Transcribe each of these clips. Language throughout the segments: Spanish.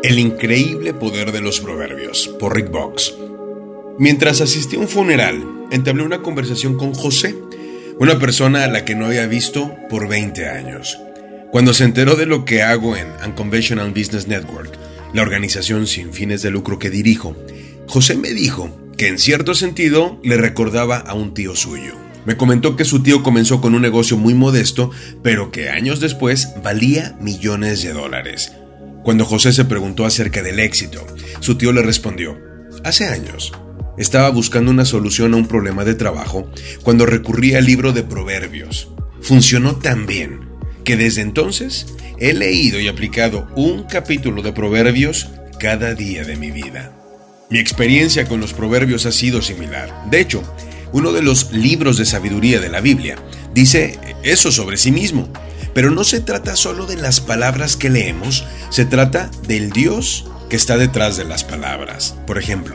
El increíble poder de los proverbios, por Rick Box. Mientras asistí a un funeral, entablé una conversación con José, una persona a la que no había visto por 20 años. Cuando se enteró de lo que hago en Unconventional Business Network, la organización sin fines de lucro que dirijo, José me dijo que en cierto sentido le recordaba a un tío suyo. Me comentó que su tío comenzó con un negocio muy modesto, pero que años después valía millones de dólares. Cuando José se preguntó acerca del éxito, su tío le respondió, hace años, estaba buscando una solución a un problema de trabajo cuando recurrí al libro de Proverbios. Funcionó tan bien que desde entonces he leído y aplicado un capítulo de Proverbios cada día de mi vida. Mi experiencia con los Proverbios ha sido similar. De hecho, uno de los libros de sabiduría de la Biblia dice eso sobre sí mismo. Pero no se trata solo de las palabras que leemos, se trata del Dios que está detrás de las palabras. Por ejemplo,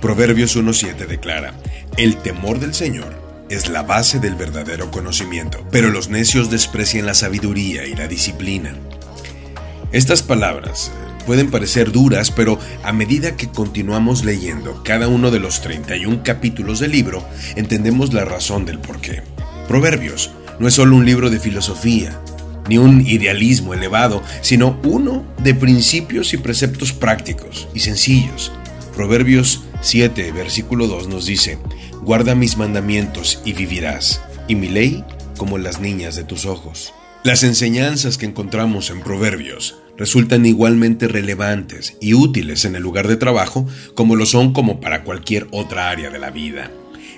Proverbios 1.7 declara, el temor del Señor es la base del verdadero conocimiento, pero los necios desprecian la sabiduría y la disciplina. Estas palabras pueden parecer duras, pero a medida que continuamos leyendo cada uno de los 31 capítulos del libro, entendemos la razón del porqué. Proverbios no es solo un libro de filosofía, ni un idealismo elevado, sino uno de principios y preceptos prácticos y sencillos. Proverbios 7, versículo 2 nos dice, Guarda mis mandamientos y vivirás, y mi ley como las niñas de tus ojos. Las enseñanzas que encontramos en Proverbios resultan igualmente relevantes y útiles en el lugar de trabajo como lo son como para cualquier otra área de la vida.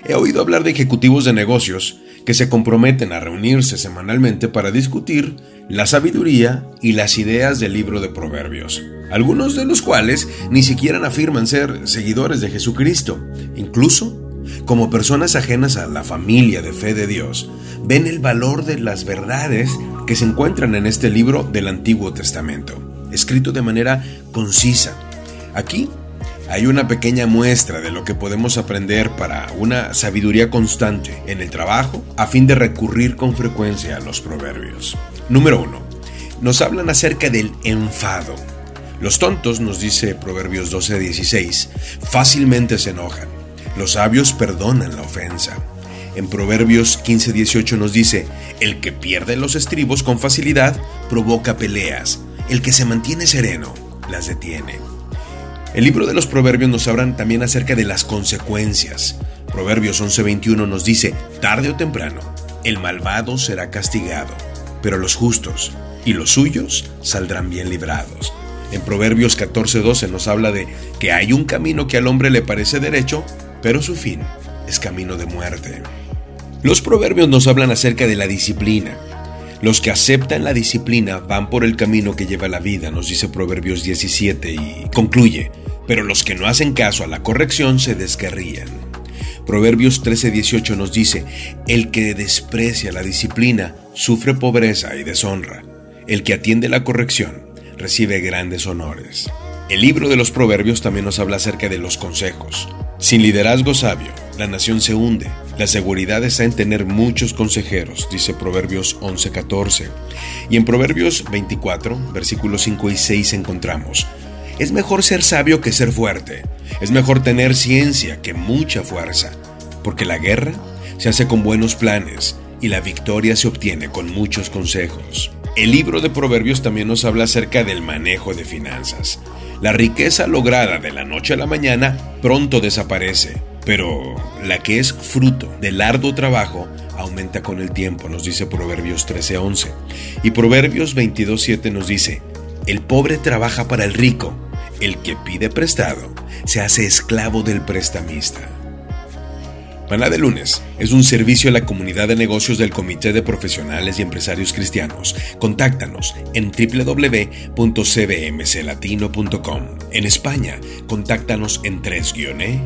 He oído hablar de ejecutivos de negocios que se comprometen a reunirse semanalmente para discutir la sabiduría y las ideas del libro de Proverbios, algunos de los cuales ni siquiera afirman ser seguidores de Jesucristo. Incluso, como personas ajenas a la familia de fe de Dios, ven el valor de las verdades que se encuentran en este libro del Antiguo Testamento, escrito de manera concisa. Aquí hay una pequeña muestra de lo que podemos aprender para una sabiduría constante en el trabajo a fin de recurrir con frecuencia a los proverbios. Número 1. Nos hablan acerca del enfado. Los tontos, nos dice Proverbios 12:16, fácilmente se enojan. Los sabios perdonan la ofensa. En Proverbios 15:18 nos dice, el que pierde los estribos con facilidad provoca peleas, el que se mantiene sereno las detiene. El libro de los Proverbios nos hablan también acerca de las consecuencias. Proverbios 11:21 nos dice, tarde o temprano, el malvado será castigado, pero los justos y los suyos saldrán bien librados. En Proverbios 14:12 nos habla de que hay un camino que al hombre le parece derecho, pero su fin es camino de muerte. Los proverbios nos hablan acerca de la disciplina. Los que aceptan la disciplina van por el camino que lleva la vida, nos dice Proverbios 17 y concluye, pero los que no hacen caso a la corrección se descarrían. Proverbios 13:18 nos dice, el que desprecia la disciplina sufre pobreza y deshonra, el que atiende la corrección recibe grandes honores. El libro de los Proverbios también nos habla acerca de los consejos. Sin liderazgo sabio, la nación se hunde. La seguridad está en tener muchos consejeros, dice Proverbios 11:14. Y en Proverbios 24, versículos 5 y 6 encontramos, es mejor ser sabio que ser fuerte. Es mejor tener ciencia que mucha fuerza. Porque la guerra se hace con buenos planes y la victoria se obtiene con muchos consejos. El libro de Proverbios también nos habla acerca del manejo de finanzas. La riqueza lograda de la noche a la mañana pronto desaparece, pero la que es fruto del arduo trabajo aumenta con el tiempo, nos dice Proverbios 13:11. Y Proverbios 22:7 nos dice, el pobre trabaja para el rico, el que pide prestado se hace esclavo del prestamista. Maná de lunes es un servicio a la comunidad de negocios del Comité de Profesionales y Empresarios Cristianos. Contáctanos en www.cbmclatino.com. En España, contáctanos en 3 e